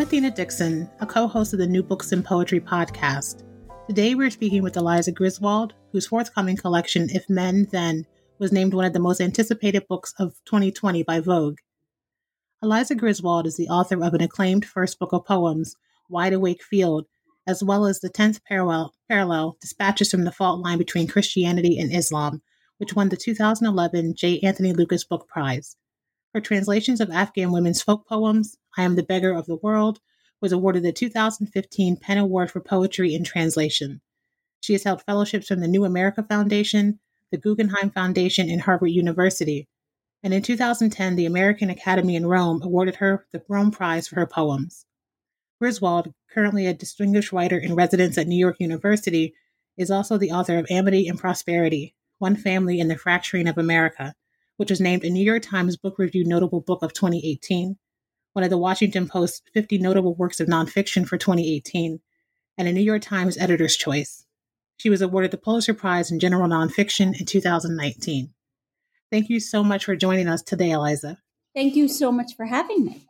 I'm Athena Dixon, a co host of the New Books in Poetry podcast. Today we're speaking with Eliza Griswold, whose forthcoming collection, If Men Then, was named one of the most anticipated books of 2020 by Vogue. Eliza Griswold is the author of an acclaimed first book of poems, Wide Awake Field, as well as the 10th parallel, parallel Dispatches from the Fault Line Between Christianity and Islam, which won the 2011 J. Anthony Lukas Book Prize. Her translations of Afghan women's folk poems, I Am the Beggar of the World, was awarded the 2015 PEN Award for Poetry in Translation. She has held fellowships from the New America Foundation, the Guggenheim Foundation, and Harvard University. And in 2010, the American Academy in Rome awarded her the Rome Prize for her poems. Griswold, currently a distinguished writer in residence at New York University, is also the author of Amity and Prosperity One Family in the Fracturing of America, which was named a New York Times Book Review Notable Book of 2018, one of the Washington Post's 50 Notable Works of Nonfiction for 2018, and a New York Times Editor's Choice. She was awarded the Pulitzer Prize in General Nonfiction in 2019. Thank you so much for joining us today, Eliza. Thank you so much for having me.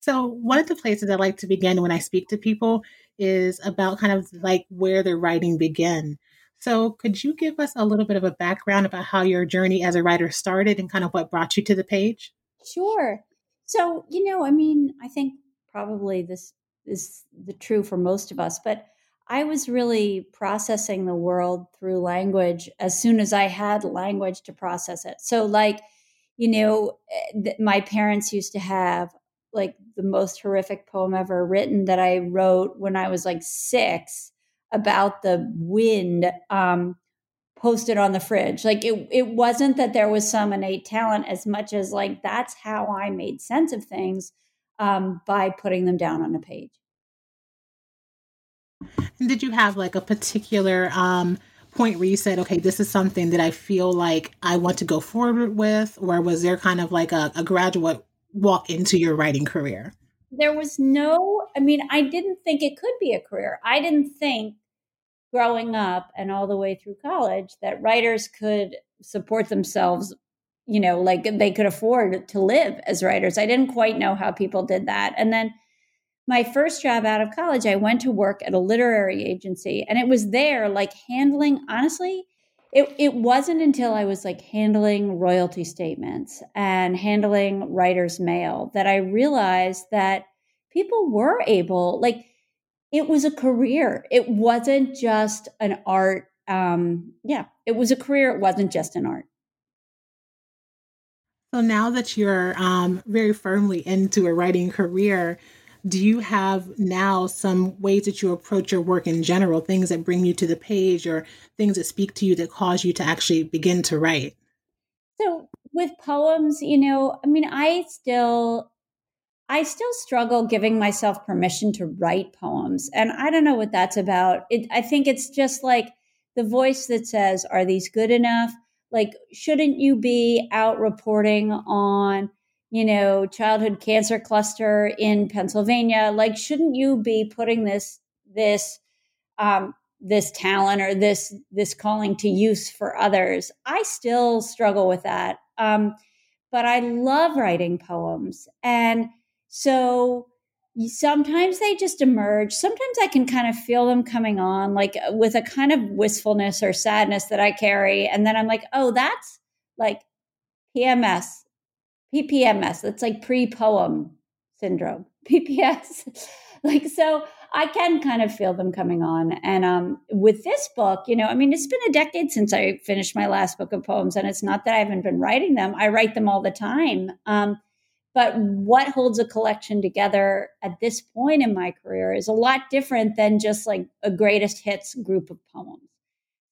So, one of the places I like to begin when I speak to people is about kind of like where their writing began. So, could you give us a little bit of a background about how your journey as a writer started and kind of what brought you to the page? Sure. So, you know, I mean, I think probably this is the true for most of us, but I was really processing the world through language as soon as I had language to process it. So, like, you know, eh, my parents used to have like the most horrific poem ever written that I wrote when I was like six about the wind um, posted on the fridge. Like it, it wasn't that there was some innate talent as much as like that's how I made sense of things um, by putting them down on a page. And did you have like a particular um, point where you said, okay, this is something that I feel like I want to go forward with? Or was there kind of like a, a graduate walk into your writing career? There was no, I mean, I didn't think it could be a career. I didn't think growing up and all the way through college that writers could support themselves, you know, like they could afford to live as writers. I didn't quite know how people did that. And then my first job out of college, I went to work at a literary agency and it was there like handling, honestly, it, it wasn't until I was like handling royalty statements and handling writer's mail that I realized that people were able, like, it was a career. It wasn't just an art. Um, yeah, it was a career. It wasn't just an art. So now that you're um, very firmly into a writing career, do you have now some ways that you approach your work in general, things that bring you to the page or things that speak to you that cause you to actually begin to write? So with poems, you know, I mean, I still I still struggle giving myself permission to write poems. And I don't know what that's about. It, I think it's just like the voice that says, Are these good enough? Like, shouldn't you be out reporting on, you know, childhood cancer cluster in Pennsylvania? Like, shouldn't you be putting this, this, um, this talent or this this calling to use for others i still struggle with that um, but i love writing poems and so sometimes they just emerge. Sometimes I can kind of feel them coming on, like uh, with a kind of wistfulness or sadness that I carry. And then I'm like, oh, that's like PMS, PPMS. That's like pre poem syndrome, PPS. like, so I can kind of feel them coming on. And um, with this book, you know, I mean, it's been a decade since I finished my last book of poems. And it's not that I haven't been writing them, I write them all the time. Um, but what holds a collection together at this point in my career is a lot different than just like a greatest hits group of poems.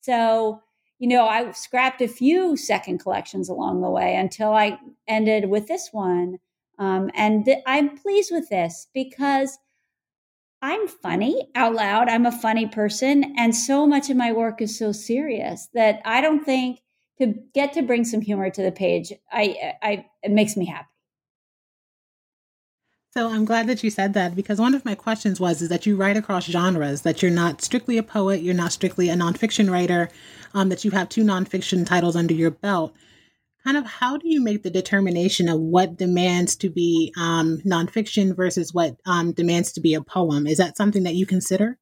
So, you know, I scrapped a few second collections along the way until I ended with this one. Um, and th- I'm pleased with this because I'm funny out loud. I'm a funny person. And so much of my work is so serious that I don't think to get to bring some humor to the page, I, I, it makes me happy. So I'm glad that you said that because one of my questions was is that you write across genres, that you're not strictly a poet, you're not strictly a nonfiction writer, um, that you have two nonfiction titles under your belt. Kind of how do you make the determination of what demands to be um, nonfiction versus what um, demands to be a poem? Is that something that you consider?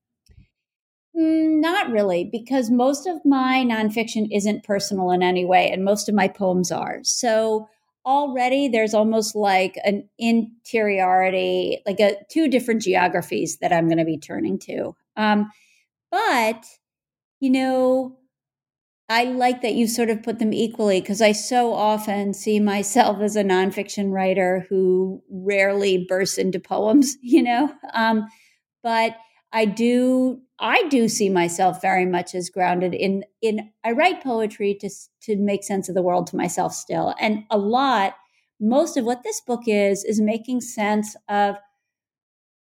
Mm, not really, because most of my nonfiction isn't personal in any way, and most of my poems are. So already there's almost like an interiority, like a two different geographies that I'm going to be turning to. Um, but you know, I like that you sort of put them equally because I so often see myself as a nonfiction writer who rarely bursts into poems, you know. Um, but I do I do see myself very much as grounded in in I write poetry to to make sense of the world to myself still. And a lot most of what this book is is making sense of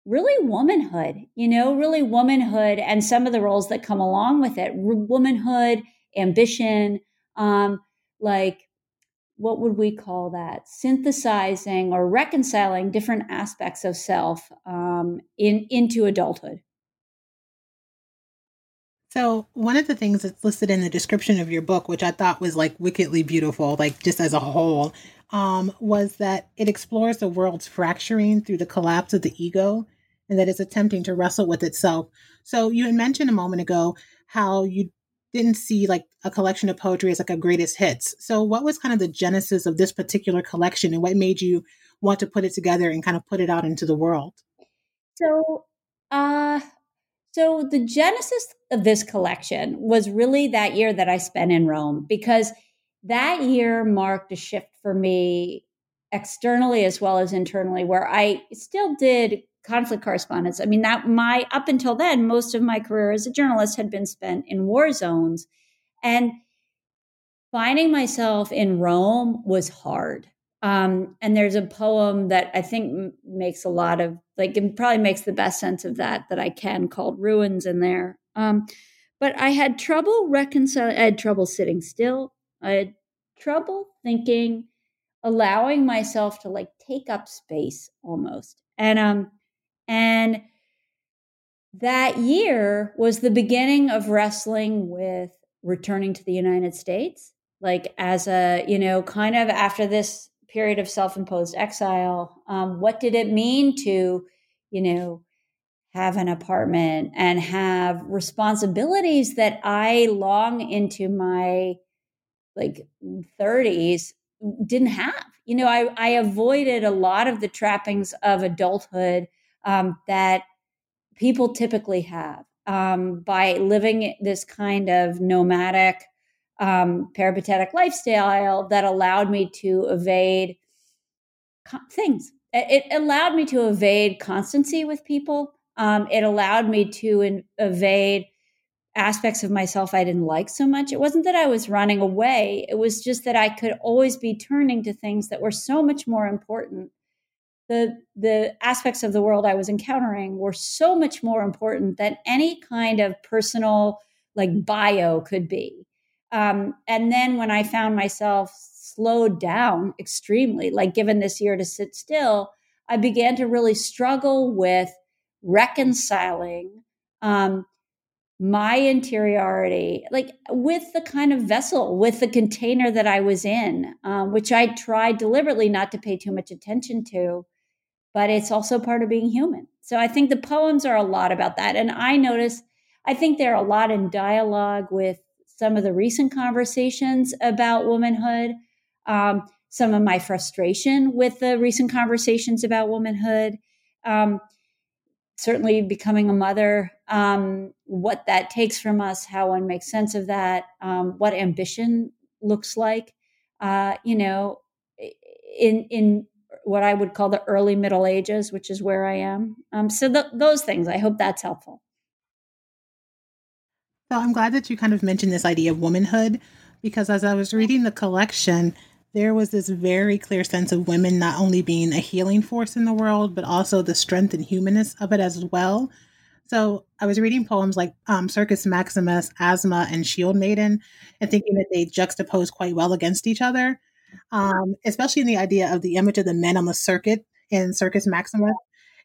really womanhood, you know, really womanhood and some of the roles that come along with it. Womanhood, ambition, um like what would we call that? Synthesizing or reconciling different aspects of self um, in into adulthood. So, one of the things that's listed in the description of your book, which I thought was like wickedly beautiful, like just as a whole, um, was that it explores the world's fracturing through the collapse of the ego and that it's attempting to wrestle with itself. So, you had mentioned a moment ago how you didn't see like a collection of poetry as like a greatest hits. So, what was kind of the genesis of this particular collection and what made you want to put it together and kind of put it out into the world? So, uh, so the genesis of this collection was really that year that I spent in Rome because that year marked a shift for me externally as well as internally where I still did conflict correspondence. I mean that my up until then most of my career as a journalist had been spent in war zones and finding myself in Rome was hard. Um, and there's a poem that I think makes a lot of like it probably makes the best sense of that that I can called ruins in there. Um, but I had trouble reconciling. I had trouble sitting still. I had trouble thinking, allowing myself to like take up space almost. And um, and that year was the beginning of wrestling with returning to the United States, like as a you know kind of after this period of self-imposed exile um, what did it mean to you know have an apartment and have responsibilities that i long into my like 30s didn't have? You know i, I avoided a lot of the trappings of adulthood um, that people typically have um, by living this kind of nomadic um, peripatetic lifestyle that allowed me to evade co- things. It allowed me to evade constancy with people. Um, it allowed me to in- evade aspects of myself I didn't like so much. It wasn't that I was running away, it was just that I could always be turning to things that were so much more important. The, the aspects of the world I was encountering were so much more important than any kind of personal like bio could be. Um, and then when I found myself slowed down extremely, like given this year to sit still, I began to really struggle with reconciling um, my interiority, like with the kind of vessel, with the container that I was in, um, which I tried deliberately not to pay too much attention to. But it's also part of being human. So I think the poems are a lot about that. And I notice, I think they're a lot in dialogue with some of the recent conversations about womanhood, um, some of my frustration with the recent conversations about womanhood. Um, certainly becoming a mother, um, what that takes from us, how one makes sense of that, um, what ambition looks like. Uh, you know, in in what I would call the early Middle Ages, which is where I am. Um, so th- those things, I hope that's helpful. So I'm glad that you kind of mentioned this idea of womanhood because as I was reading the collection, there was this very clear sense of women not only being a healing force in the world, but also the strength and humanness of it as well. So I was reading poems like um, Circus Maximus, Asma, and Shield Maiden, and thinking that they juxtapose quite well against each other, um, especially in the idea of the image of the men on the circuit in Circus Maximus,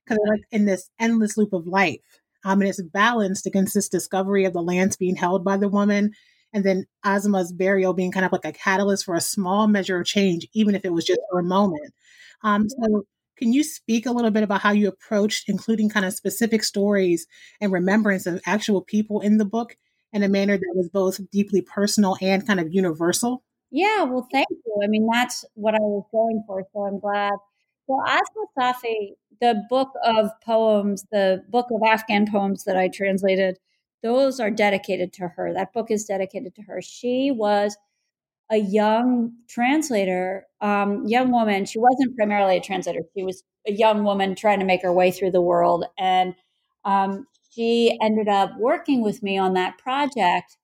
because they're like in this endless loop of life. Um, and it's balanced against this discovery of the lands being held by the woman and then Asma's burial being kind of like a catalyst for a small measure of change, even if it was just for a moment. Um, so, can you speak a little bit about how you approached including kind of specific stories and remembrance of actual people in the book in a manner that was both deeply personal and kind of universal? Yeah, well, thank you. I mean, that's what I was going for, so I'm glad. So, Asma Safi, the book of poems, the book of Afghan poems that I translated, those are dedicated to her. That book is dedicated to her. She was a young translator, um, young woman. She wasn't primarily a translator. She was a young woman trying to make her way through the world. And um, she ended up working with me on that project.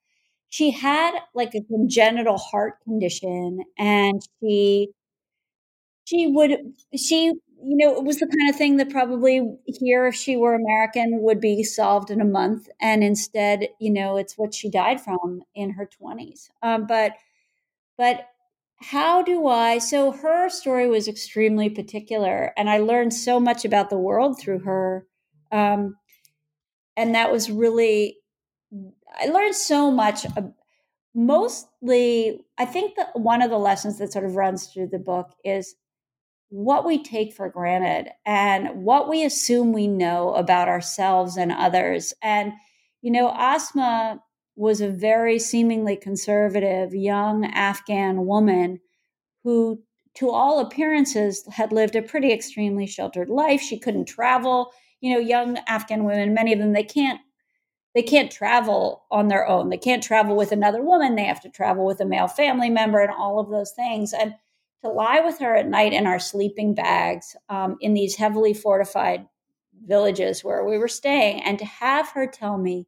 She had like a congenital heart condition and she she would she you know, it was the kind of thing that probably here, if she were American, would be solved in a month. And instead, you know, it's what she died from in her 20s. Um, but, but how do I? So her story was extremely particular, and I learned so much about the world through her. Um, and that was really, I learned so much. Mostly, I think that one of the lessons that sort of runs through the book is what we take for granted and what we assume we know about ourselves and others. And, you know, Asma was a very seemingly conservative young Afghan woman who, to all appearances, had lived a pretty extremely sheltered life. She couldn't travel. You know, young Afghan women, many of them, they can't they can't travel on their own. They can't travel with another woman. They have to travel with a male family member and all of those things. And to lie with her at night in our sleeping bags um, in these heavily fortified villages where we were staying and to have her tell me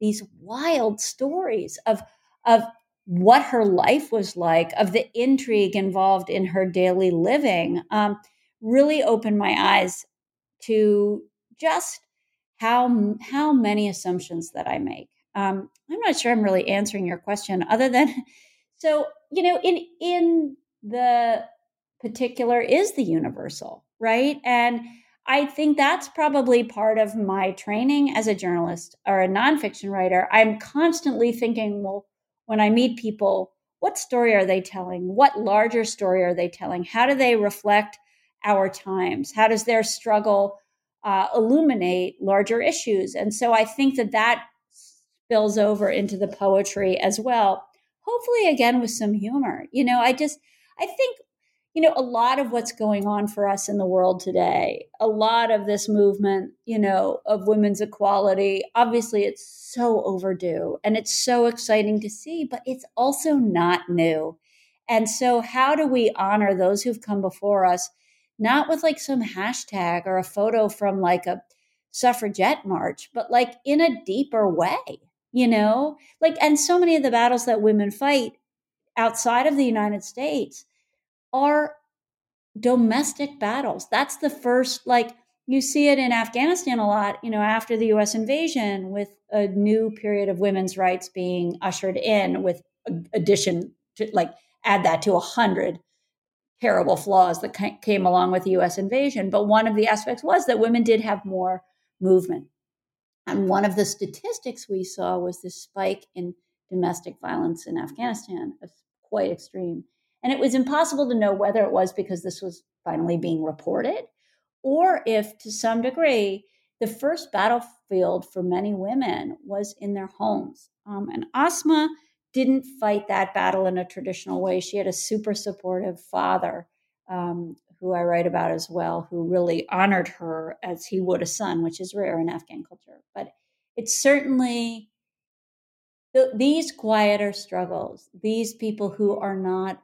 these wild stories of of what her life was like of the intrigue involved in her daily living um, really opened my eyes to just how how many assumptions that I make. Um, I'm not sure I'm really answering your question, other than so you know in in the particular is the universal, right? And I think that's probably part of my training as a journalist or a nonfiction writer. I'm constantly thinking, well, when I meet people, what story are they telling? What larger story are they telling? How do they reflect our times? How does their struggle uh, illuminate larger issues? And so I think that that spills over into the poetry as well. Hopefully, again, with some humor. You know, I just, I think, you know, a lot of what's going on for us in the world today, a lot of this movement, you know, of women's equality, obviously it's so overdue and it's so exciting to see, but it's also not new. And so, how do we honor those who've come before us, not with like some hashtag or a photo from like a suffragette march, but like in a deeper way, you know? Like, and so many of the battles that women fight outside of the United States are domestic battles. That's the first, like, you see it in Afghanistan a lot, you know, after the US invasion, with a new period of women's rights being ushered in, with addition to, like, add that to a hundred terrible flaws that came along with the US invasion. But one of the aspects was that women did have more movement. And one of the statistics we saw was this spike in domestic violence in Afghanistan, quite extreme. And it was impossible to know whether it was because this was finally being reported or if to some degree, the first battlefield for many women was in their homes. Um, and Asma didn't fight that battle in a traditional way. She had a super supportive father um, who I write about as well, who really honored her as he would a son, which is rare in Afghan culture. But it's certainly the, these quieter struggles, these people who are not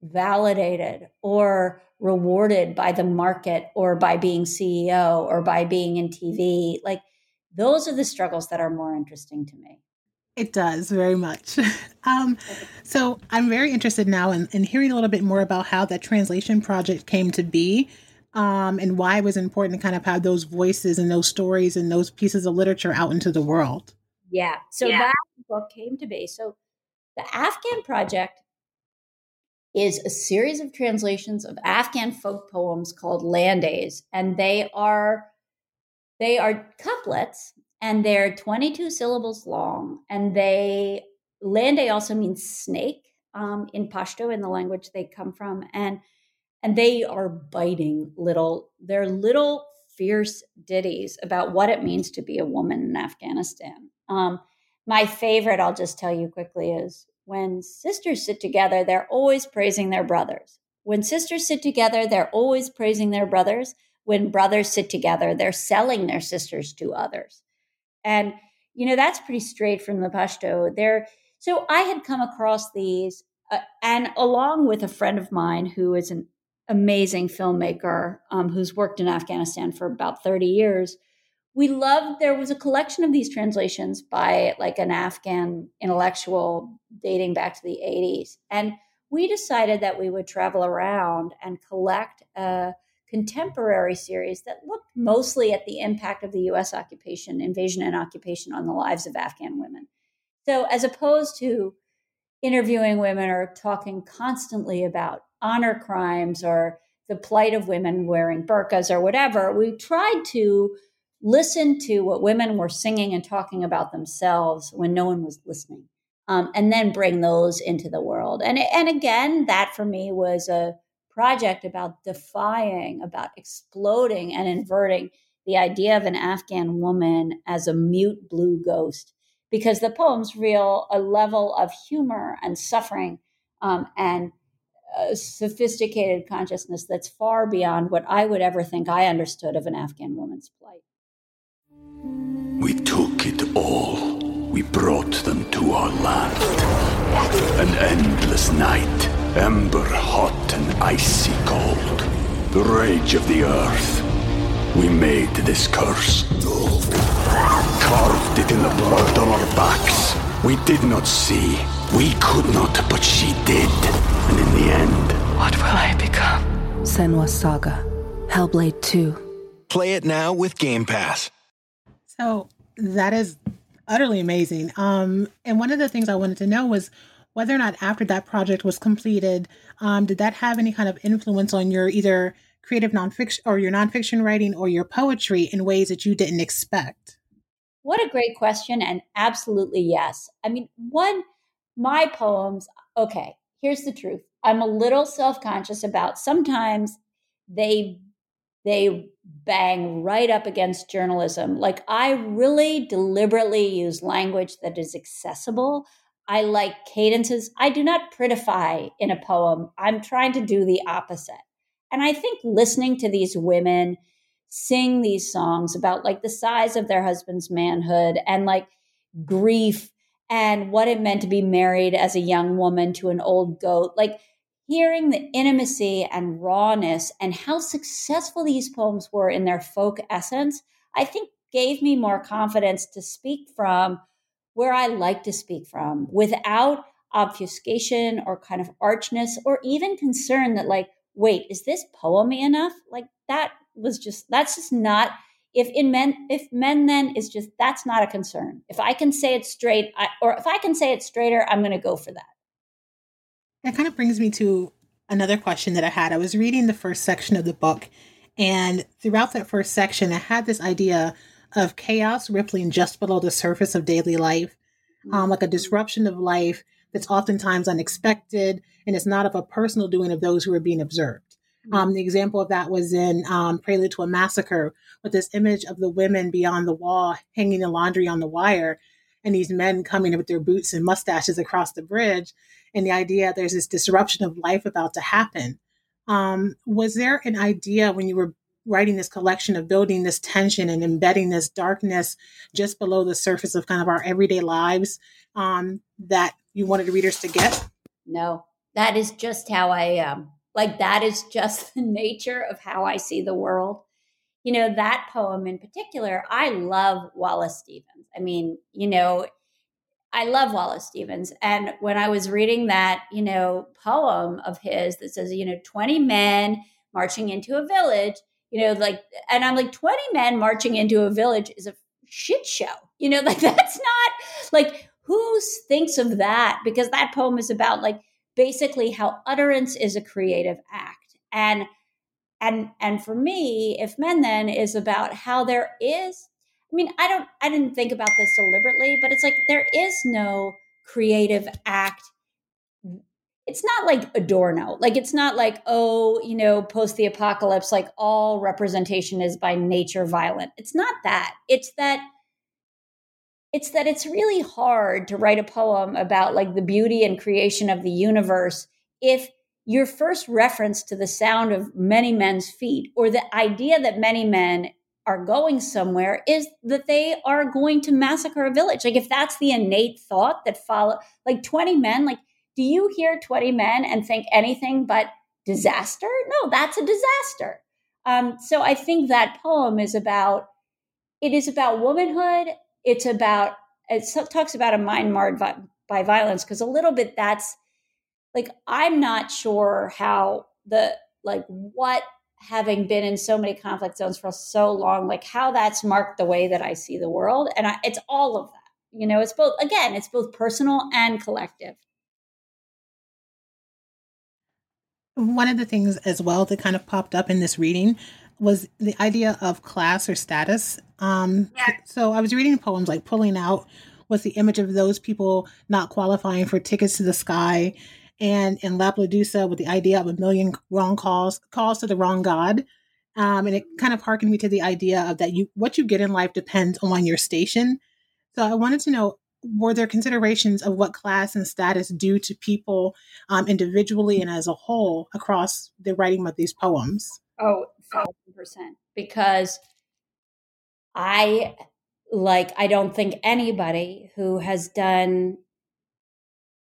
validated or rewarded by the market or by being CEO or by being in TV, like those are the struggles that are more interesting to me. It does very much. um, so I'm very interested now in, in, hearing a little bit more about how that translation project came to be um, and why it was important to kind of have those voices and those stories and those pieces of literature out into the world. Yeah. So yeah. that book came to be. So the Afghan Project is a series of translations of Afghan folk poems called landays, and they are they are couplets and they're 22 syllables long and they landay also means snake um, in pashto in the language they come from and and they are biting little they're little fierce ditties about what it means to be a woman in afghanistan. Um, my favorite i'll just tell you quickly is when sisters sit together they're always praising their brothers. When sisters sit together they're always praising their brothers. When brothers sit together they're selling their sisters to others and, you know, that's pretty straight from the Pashto. There, so I had come across these, uh, and along with a friend of mine who is an amazing filmmaker um, who's worked in Afghanistan for about 30 years, we loved there was a collection of these translations by like an Afghan intellectual dating back to the 80s. And we decided that we would travel around and collect a contemporary series that looked mostly at the impact of the US occupation, invasion, and occupation on the lives of Afghan women. So, as opposed to interviewing women or talking constantly about honor crimes or the plight of women wearing burqas or whatever, we tried to listen to what women were singing and talking about themselves when no one was listening. Um, and then bring those into the world. And and again, that for me was a project about defying, about exploding and inverting the idea of an Afghan woman as a mute blue ghost, because the poems reveal a level of humor and suffering um, and sophisticated consciousness that's far beyond what I would ever think I understood of an Afghan woman's plight. We took it all. We brought them to our land. An endless night Ember hot and icy cold. The rage of the earth. We made this curse. Carved it in the blood on our backs. We did not see. We could not, but she did. And in the end. What will I become? Senua's Saga. Hellblade 2. Play it now with Game Pass. So that is utterly amazing. Um, and one of the things I wanted to know was whether or not after that project was completed, um, did that have any kind of influence on your either creative nonfiction or your nonfiction writing or your poetry in ways that you didn't expect? What a great question. And absolutely yes. I mean, one, my poems, okay, here's the truth. I'm a little self conscious about sometimes they they bang right up against journalism. Like I really deliberately use language that is accessible. I like cadences. I do not prettify in a poem. I'm trying to do the opposite. And I think listening to these women sing these songs about like the size of their husband's manhood and like grief and what it meant to be married as a young woman to an old goat, like hearing the intimacy and rawness and how successful these poems were in their folk essence, I think gave me more confidence to speak from where I like to speak from without obfuscation or kind of archness or even concern that, like, wait, is this poemy enough? Like, that was just, that's just not. If in men, if men then is just that's not a concern. If I can say it straight, I, or if I can say it straighter, I'm going to go for that. That kind of brings me to another question that I had. I was reading the first section of the book, and throughout that first section, I had this idea of chaos rippling just below the surface of daily life, um, like a disruption of life that's oftentimes unexpected and it's not of a personal doing of those who are being observed. Mm-hmm. Um, the example of that was in um, Prelude to a Massacre with this image of the women beyond the wall hanging the laundry on the wire and these men coming with their boots and mustaches across the bridge. And the idea there's this disruption of life about to happen. Um, was there an idea when you were writing this collection of building this tension and embedding this darkness just below the surface of kind of our everyday lives um, that you wanted readers to get? No, that is just how I am. Um, like, that is just the nature of how I see the world. You know, that poem in particular, I love Wallace Stevens. I mean, you know, I love Wallace Stevens. And when I was reading that, you know, poem of his that says, you know, 20 men marching into a village, you know, like, and I'm like, 20 men marching into a village is a shit show. You know, like that's not like who thinks of that? Because that poem is about like basically how utterance is a creative act. And and and for me, if men then is about how there is I mean, I don't, I didn't think about this deliberately, but it's like there is no creative act. It's not like Adorno. Like, it's not like, oh, you know, post the apocalypse, like all representation is by nature violent. It's not that. It's that it's that it's really hard to write a poem about like the beauty and creation of the universe if your first reference to the sound of many men's feet or the idea that many men are going somewhere is that they are going to massacre a village. Like if that's the innate thought that follow like 20 men, like do you hear 20 men and think anything but disaster? No, that's a disaster. Um, so I think that poem is about it is about womanhood. It's about it talks about a mind marred by, by violence because a little bit that's like I'm not sure how the like what having been in so many conflict zones for so long, like how that's marked the way that I see the world. And I, it's all of that. You know, it's both, again, it's both personal and collective. One of the things as well that kind of popped up in this reading was the idea of class or status. Um, yeah. So I was reading poems like Pulling Out was the image of those people not qualifying for tickets to the sky and in Lampedusa with the idea of a million wrong calls, calls to the wrong God. Um, and it kind of harkened me to the idea of that you what you get in life depends on your station. So I wanted to know were there considerations of what class and status do to people um, individually and as a whole across the writing of these poems? Oh, thousand percent. Because I like I don't think anybody who has done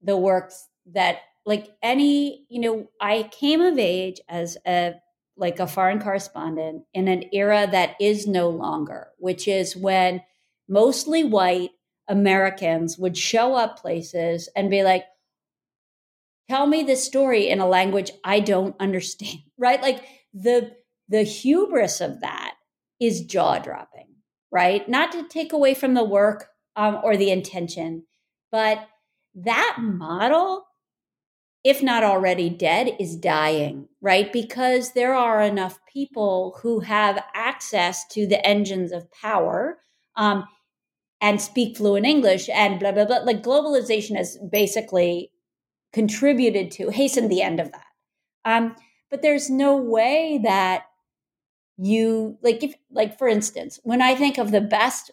the works that like any, you know, I came of age as a like a foreign correspondent in an era that is no longer, which is when mostly white Americans would show up places and be like, tell me this story in a language I don't understand, right? Like the the hubris of that is jaw dropping, right? Not to take away from the work um, or the intention, but that model if not already dead, is dying, right? Because there are enough people who have access to the engines of power um, and speak fluent English and blah, blah, blah. Like globalization has basically contributed to, hasten the end of that. Um, but there's no way that you, like, if, like, for instance, when I think of the best,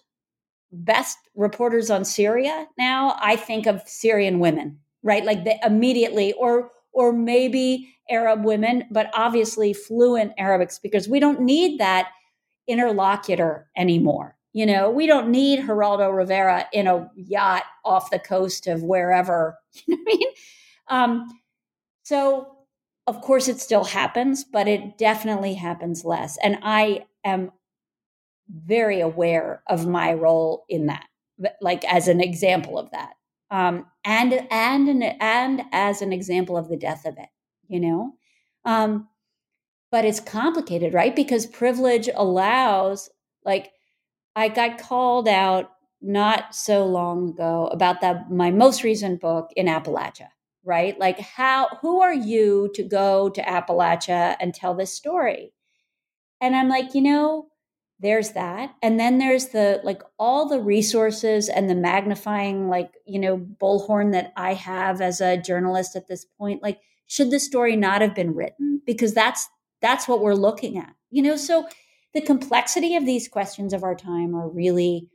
best reporters on Syria now, I think of Syrian women right? Like the immediately, or or maybe Arab women, but obviously fluent Arabic speakers. We don't need that interlocutor anymore. You know, we don't need Geraldo Rivera in a yacht off the coast of wherever. You know what I mean? Um, so, of course, it still happens, but it definitely happens less. And I am very aware of my role in that, like as an example of that um, and and and as an example of the death of it, you know. Um, but it's complicated, right? Because privilege allows, like, I got called out not so long ago about that my most recent book in Appalachia, right? Like, how who are you to go to Appalachia and tell this story? And I'm like, you know, there's that and then there's the like all the resources and the magnifying like you know bullhorn that i have as a journalist at this point like should the story not have been written because that's that's what we're looking at. You know, so the complexity of these questions of our time are really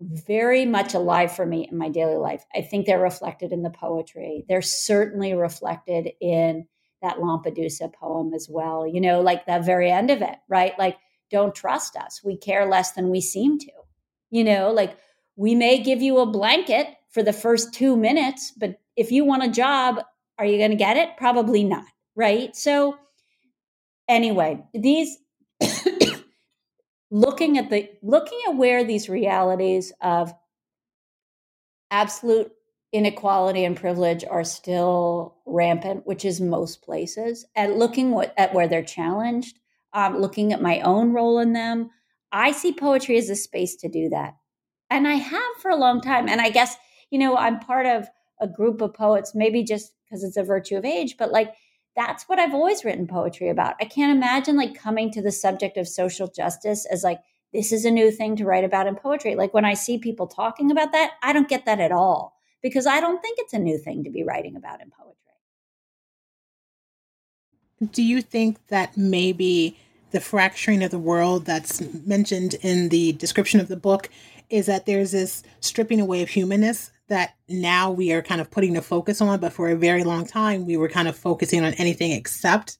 very much alive for me in my daily life. I think they're reflected in the poetry. They're certainly reflected in that Lampedusa poem as well. You know, like the very end of it, right? Like, don't trust us. We care less than we seem to. You know, like we may give you a blanket for the first two minutes, but if you want a job, are you going to get it? Probably not. Right. So, anyway, these looking at the looking at where these realities of absolute inequality and privilege are still rampant, which is most places, and looking what, at where they're challenged, um, looking at my own role in them, I see poetry as a space to do that. And I have for a long time. And I guess, you know, I'm part of a group of poets, maybe just because it's a virtue of age, but like that's what I've always written poetry about. I can't imagine like coming to the subject of social justice as like, this is a new thing to write about in poetry. Like when I see people talking about that, I don't get that at all because I don't think it's a new thing to be writing about in poetry. Do you think that maybe the fracturing of the world that's mentioned in the description of the book is that there's this stripping away of humanness that now we are kind of putting the focus on, but for a very long time we were kind of focusing on anything except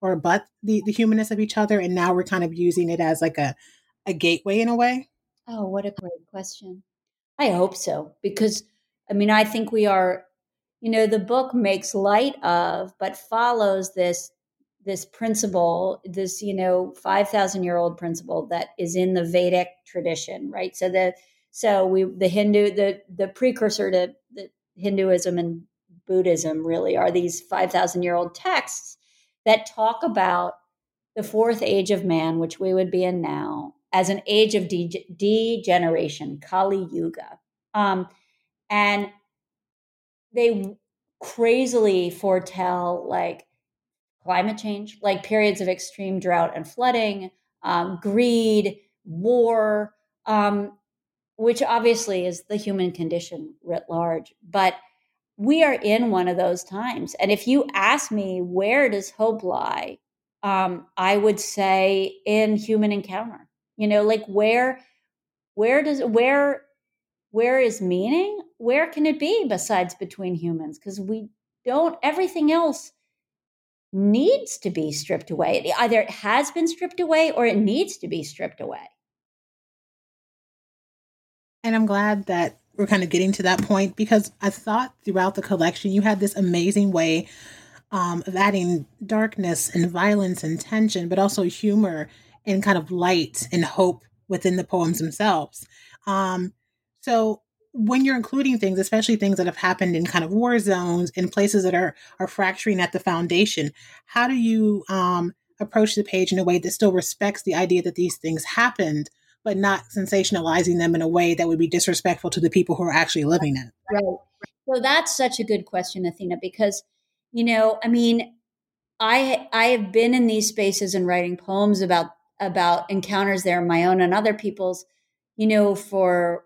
or but the, the humanness of each other, and now we're kind of using it as like a, a gateway in a way? Oh, what a great question. I hope so, because I mean, I think we are, you know, the book makes light of, but follows this this principle, this you know, five thousand year old principle that is in the Vedic tradition, right? So the so we the Hindu the the precursor to the Hinduism and Buddhism really are these five thousand year old texts that talk about the fourth age of man, which we would be in now, as an age of de- degeneration, Kali Yuga. Um, and they crazily foretell like climate change, like periods of extreme drought and flooding, um, greed, war, um, which obviously is the human condition writ large. But we are in one of those times. And if you ask me, where does hope lie? Um, I would say in human encounter. You know, like where, where does where, where is meaning? where can it be besides between humans? Because we don't, everything else needs to be stripped away. Either it has been stripped away or it needs to be stripped away. And I'm glad that we're kind of getting to that point because I thought throughout the collection you had this amazing way um, of adding darkness and violence and tension, but also humor and kind of light and hope within the poems themselves. Um, so when you're including things, especially things that have happened in kind of war zones in places that are are fracturing at the foundation, how do you um, approach the page in a way that still respects the idea that these things happened, but not sensationalizing them in a way that would be disrespectful to the people who are actually living in it? Right. So that's such a good question, Athena, because you know, I mean, I I have been in these spaces and writing poems about about encounters there, my own and other people's, you know, for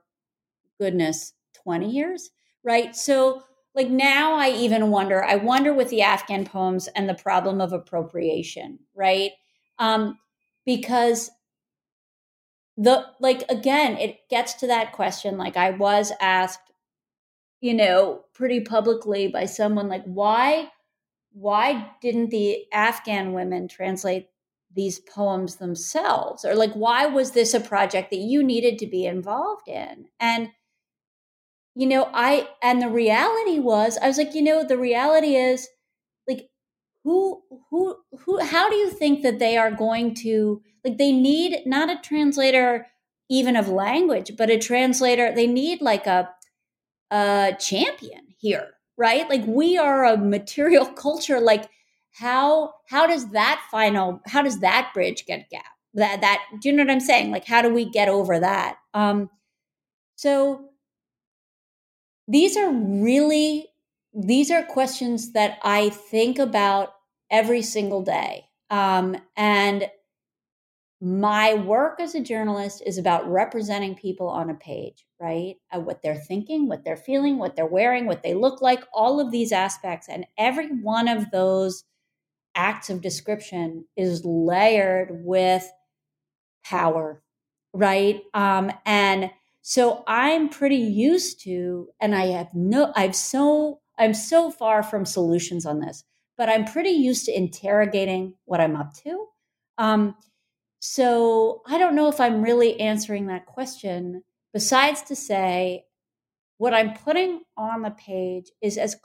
goodness, 20 years, right? So, like now I even wonder, I wonder with the Afghan poems and the problem of appropriation, right? Um, because the, like, again, it gets to that question. Like, I was asked, you know, pretty publicly by someone, like, why, why didn't the Afghan women translate these poems themselves? Or, like, why was this a project that you needed to be involved in? And, you know, I, and the reality was, I was like, you know, the reality is who, who, who, how do you think that they are going to, like, they need not a translator even of language, but a translator, they need like a, a champion here, right? Like, we are a material culture. Like, how, how does that final, how does that bridge get gap? That, that, do you know what I'm saying? Like, how do we get over that? Um, so, these are really these are questions that I think about every single day. Um, and my work as a journalist is about representing people on a page, right? Uh, what they're thinking, what they're feeling, what they're wearing, what they look like, all of these aspects. And every one of those acts of description is layered with power, right? Um, and so I'm pretty used to, and I have no, I've so, I'm so far from solutions on this, but I'm pretty used to interrogating what I'm up to. Um, so I don't know if I'm really answering that question, besides to say what I'm putting on the page is as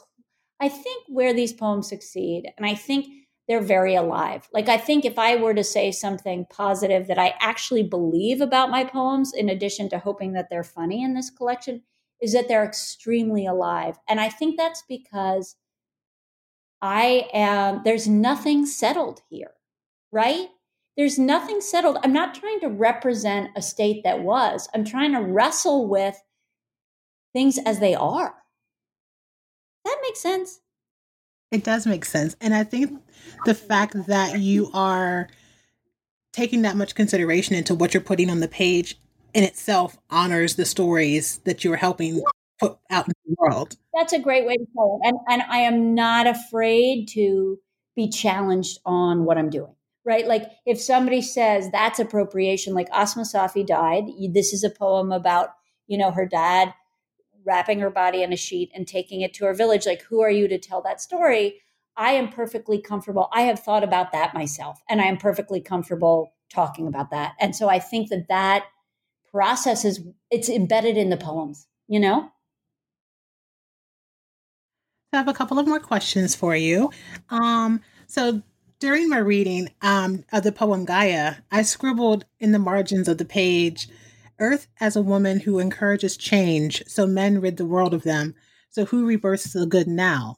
I think where these poems succeed, and I think they're very alive. Like, I think if I were to say something positive that I actually believe about my poems, in addition to hoping that they're funny in this collection, is that they're extremely alive. And I think that's because I am, there's nothing settled here, right? There's nothing settled. I'm not trying to represent a state that was, I'm trying to wrestle with things as they are. That makes sense. It does make sense. And I think the fact that you are taking that much consideration into what you're putting on the page in itself honors the stories that you're helping put out in the world. That's a great way to put it. And and I am not afraid to be challenged on what I'm doing. Right? Like if somebody says that's appropriation, like Asma Safi died, this is a poem about, you know, her dad wrapping her body in a sheet and taking it to her village. Like, who are you to tell that story? I am perfectly comfortable. I have thought about that myself, and I am perfectly comfortable talking about that. And so I think that that process is it's embedded in the poems. You know. I have a couple of more questions for you. Um, so during my reading um, of the poem Gaia, I scribbled in the margins of the page Earth as a woman who encourages change, so men rid the world of them. So who rebirths the good now?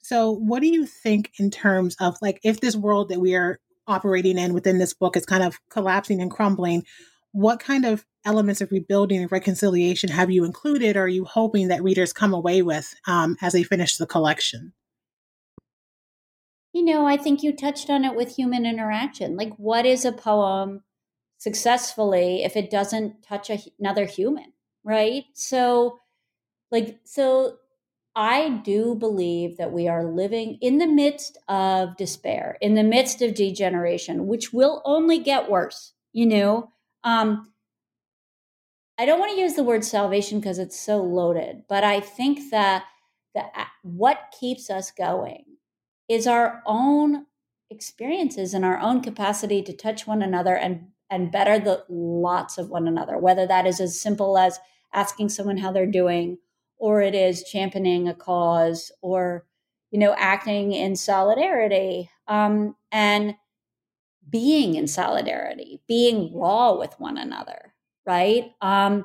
So what do you think in terms of like if this world that we are operating in within this book is kind of collapsing and crumbling, what kind of elements of rebuilding and reconciliation have you included or are you hoping that readers come away with um, as they finish the collection? You know, I think you touched on it with human interaction. Like, what is a poem successfully if it doesn't touch a, another human, right? So, like, so I do believe that we are living in the midst of despair, in the midst of degeneration, which will only get worse, you know? Um, I don't want to use the word salvation because it's so loaded, but I think that the, what keeps us going is our own experiences and our own capacity to touch one another and and better the lots of one another, whether that is as simple as asking someone how they're doing, or it is championing a cause, or you know, acting in solidarity. Um, and being in solidarity, being raw with one another, right? Um,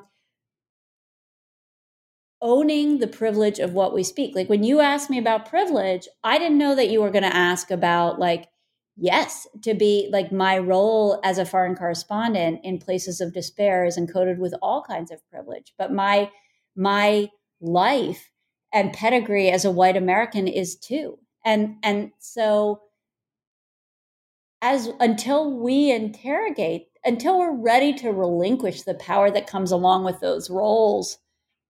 owning the privilege of what we speak. Like when you asked me about privilege, I didn't know that you were going to ask about like yes, to be like my role as a foreign correspondent in places of despair is encoded with all kinds of privilege. But my my life and pedigree as a white American is too. And and so as until we interrogate, until we're ready to relinquish the power that comes along with those roles,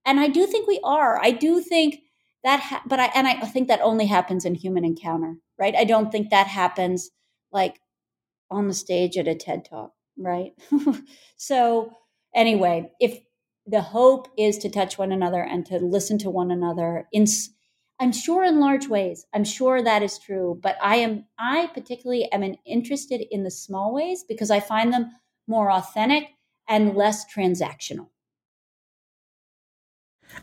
and I do think we are. I do think that, ha- but I and I think that only happens in human encounter right? I don't think that happens like on the stage at a TED talk, right? so, anyway, if the hope is to touch one another and to listen to one another in I'm sure in large ways. I'm sure that is true, but I am I particularly am interested in the small ways because I find them more authentic and less transactional.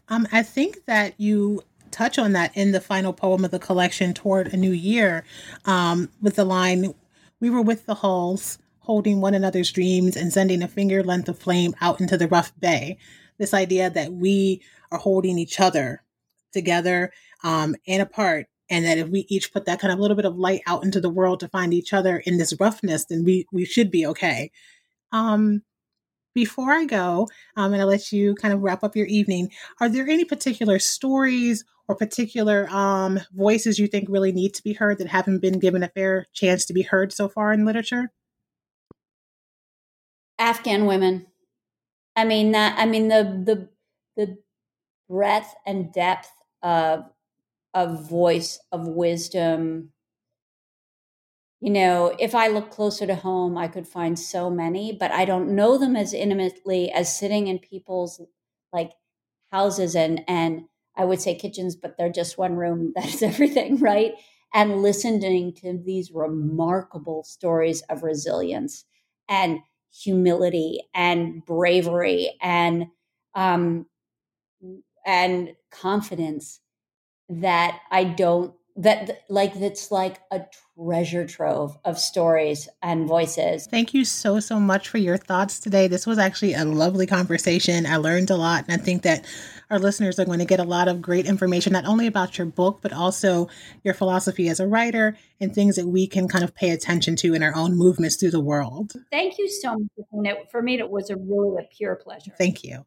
Um, I think that you touch on that in the final poem of the collection, Toward a New Year, um, with the line, We were with the hulls, holding one another's dreams and sending a finger length of flame out into the rough bay. This idea that we are holding each other together um, and apart, and that if we each put that kind of little bit of light out into the world to find each other in this roughness, then we, we should be okay. Um, before I go, I'm going to let you kind of wrap up your evening. Are there any particular stories or particular um, voices you think really need to be heard that haven't been given a fair chance to be heard so far in literature? Afghan women. I mean that. I mean the the the breadth and depth of of voice of wisdom you know, if I look closer to home, I could find so many, but I don't know them as intimately as sitting in people's like houses and and I would say kitchens, but they're just one room. That's everything, right? And listening to these remarkable stories of resilience and humility and bravery and um, and confidence that I don't that like that's like a treasure trove of stories and voices. Thank you so so much for your thoughts today. This was actually a lovely conversation. I learned a lot and I think that our listeners are going to get a lot of great information not only about your book but also your philosophy as a writer and things that we can kind of pay attention to in our own movements through the world. Thank you so much. For me it was a really a pure pleasure. Thank you.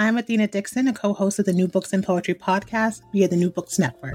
I'm Athena Dixon, a co host of the New Books in Poetry podcast via the New Books Network.